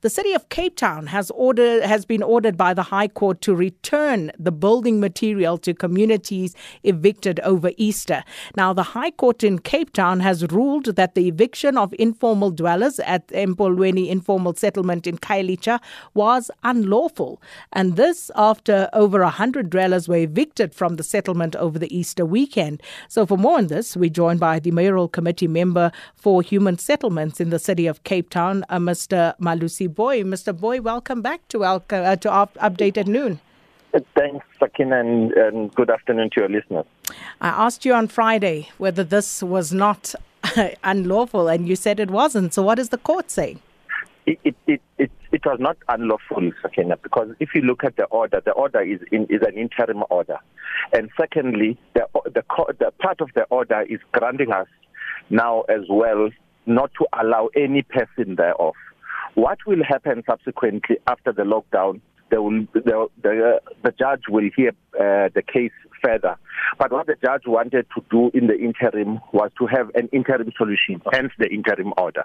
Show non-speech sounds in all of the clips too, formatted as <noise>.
The city of Cape Town has ordered has been ordered by the High Court to return the building material to communities evicted over Easter. Now the High Court in Cape Town has ruled that the eviction of informal dwellers at Empolweni informal settlement in Khayelitsha was unlawful and this after over 100 dwellers were evicted from the settlement over the Easter weekend. So for more on this we're joined by the mayoral committee member for human settlements in the city of Cape Town uh, Mr Malusi Booi. Mr. Booi, welcome back to our, uh, to update at noon. Thanks, Sakin, and, and good afternoon to your listeners. I asked you on Friday whether this was not <laughs> unlawful, and you said it wasn't. So, what does the court say? It, it, it, it, it was not unlawful, Sakina, because if you look at the order, the order is, in, is an interim order. And secondly, the, the, the part of the order is granting us now as well not to allow any person thereof what will happen subsequently after the lockdown? Will, the, the, the judge will hear uh, the case further. But what the judge wanted to do in the interim was to have an interim solution, hence the interim order.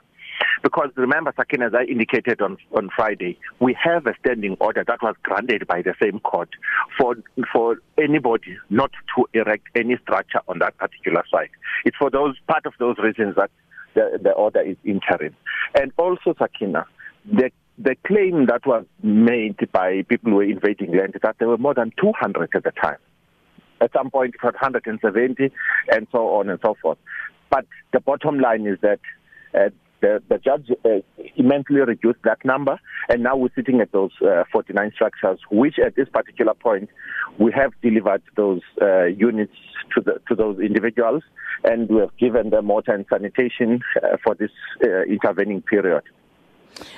Because remember, Sakin, as I indicated on, on Friday, we have a standing order that was granted by the same court for, for anybody not to erect any structure on that particular site. It's for those part of those reasons that the, the order is interim. And also, Sakina, the the claim that was made by people who were invading land that there were more than 200 at the time. At some point, it was 170, and so on and so forth. But the bottom line is that uh, the, the judge uh, immensely reduced that number, and now we're sitting at those uh, 49 structures, which at this particular point we have delivered those uh, units to the to those individuals, and we have given them water and sanitation uh, for this uh, intervening period.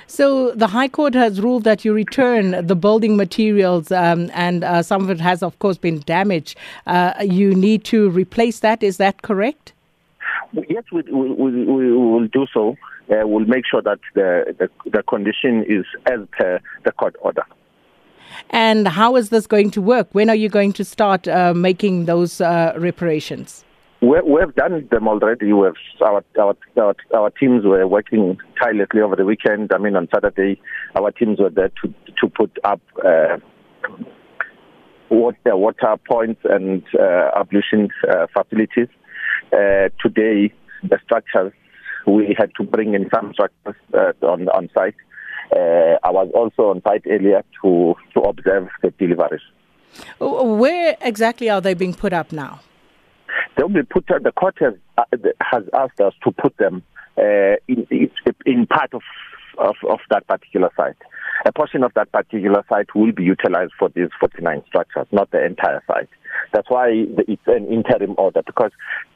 So the High Court has ruled that you return the building materials, um, and uh, some of it has, of course, been damaged. Uh, you need to replace that. Is that correct? Yes, we, we, we, we will do so. Uh, we'll make sure that the, the, the condition is as per the court order. And how is this going to work? When are you going to start uh, making those uh, reparations? We, have done them already. We have, our, our, our, our teams were working tirelessly over the weekend. I mean, on Saturday, our teams were there to, to put up uh, water, water points and uh, ablution uh, facilities. Uh, today, the structures, we had to bring in some structures uh, on, on site. Uh, I was also on site earlier to, to observe the deliveries. Where exactly are they being put up now? They'll be put. Up. The court has, uh, has asked us to put them uh, in, in part of, of, of that particular site. A portion of that particular site will be utilized for these 49 structures, not the entire site. That's why it's an interim order because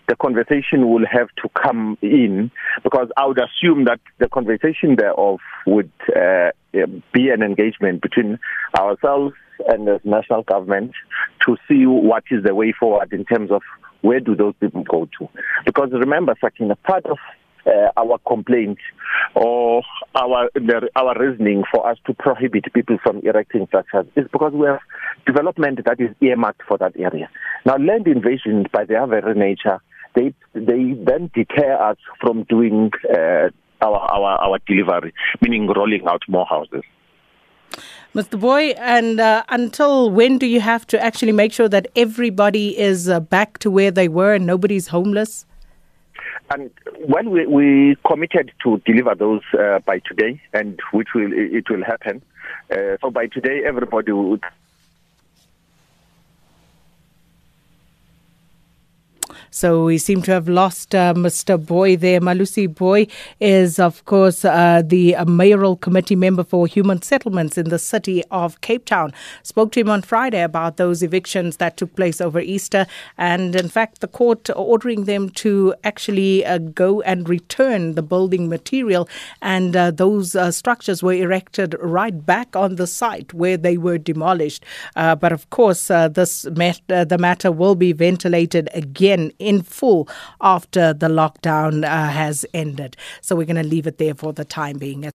the conversation will have to come in because I would assume that the conversation thereof would uh, be an engagement between ourselves and the national government to see what is the way forward in terms of where do those people go to? Because remember, Sakina, part of uh, our complaint or our the, our reasoning for us to prohibit people from erecting structures is because we have development that is earmarked for that area. Now, land invasion, by their very nature, they they then deter us from doing uh, our our our delivery, meaning rolling out more houses. Mr. Booi, and uh, until when do you have to actually make sure that everybody is uh, back to where they were and nobody's homeless? And when we, we committed to deliver those uh, by today, and which will it will happen. Uh, so by today, everybody would So we seem to have lost uh, Mr. Booi there. Malusi Booi is, of course, uh, the uh, mayoral committee member for human settlements in the city of Cape Town. Spoke to him on Friday about those evictions that took place over Easter, and in fact, the court ordering them to actually uh, go and return the building material, and uh, those uh, structures were erected right back on the site where they were demolished. but of course, this met- the matter will be ventilated again in full after the lockdown uh, has ended. So we're going to leave it there for the time being.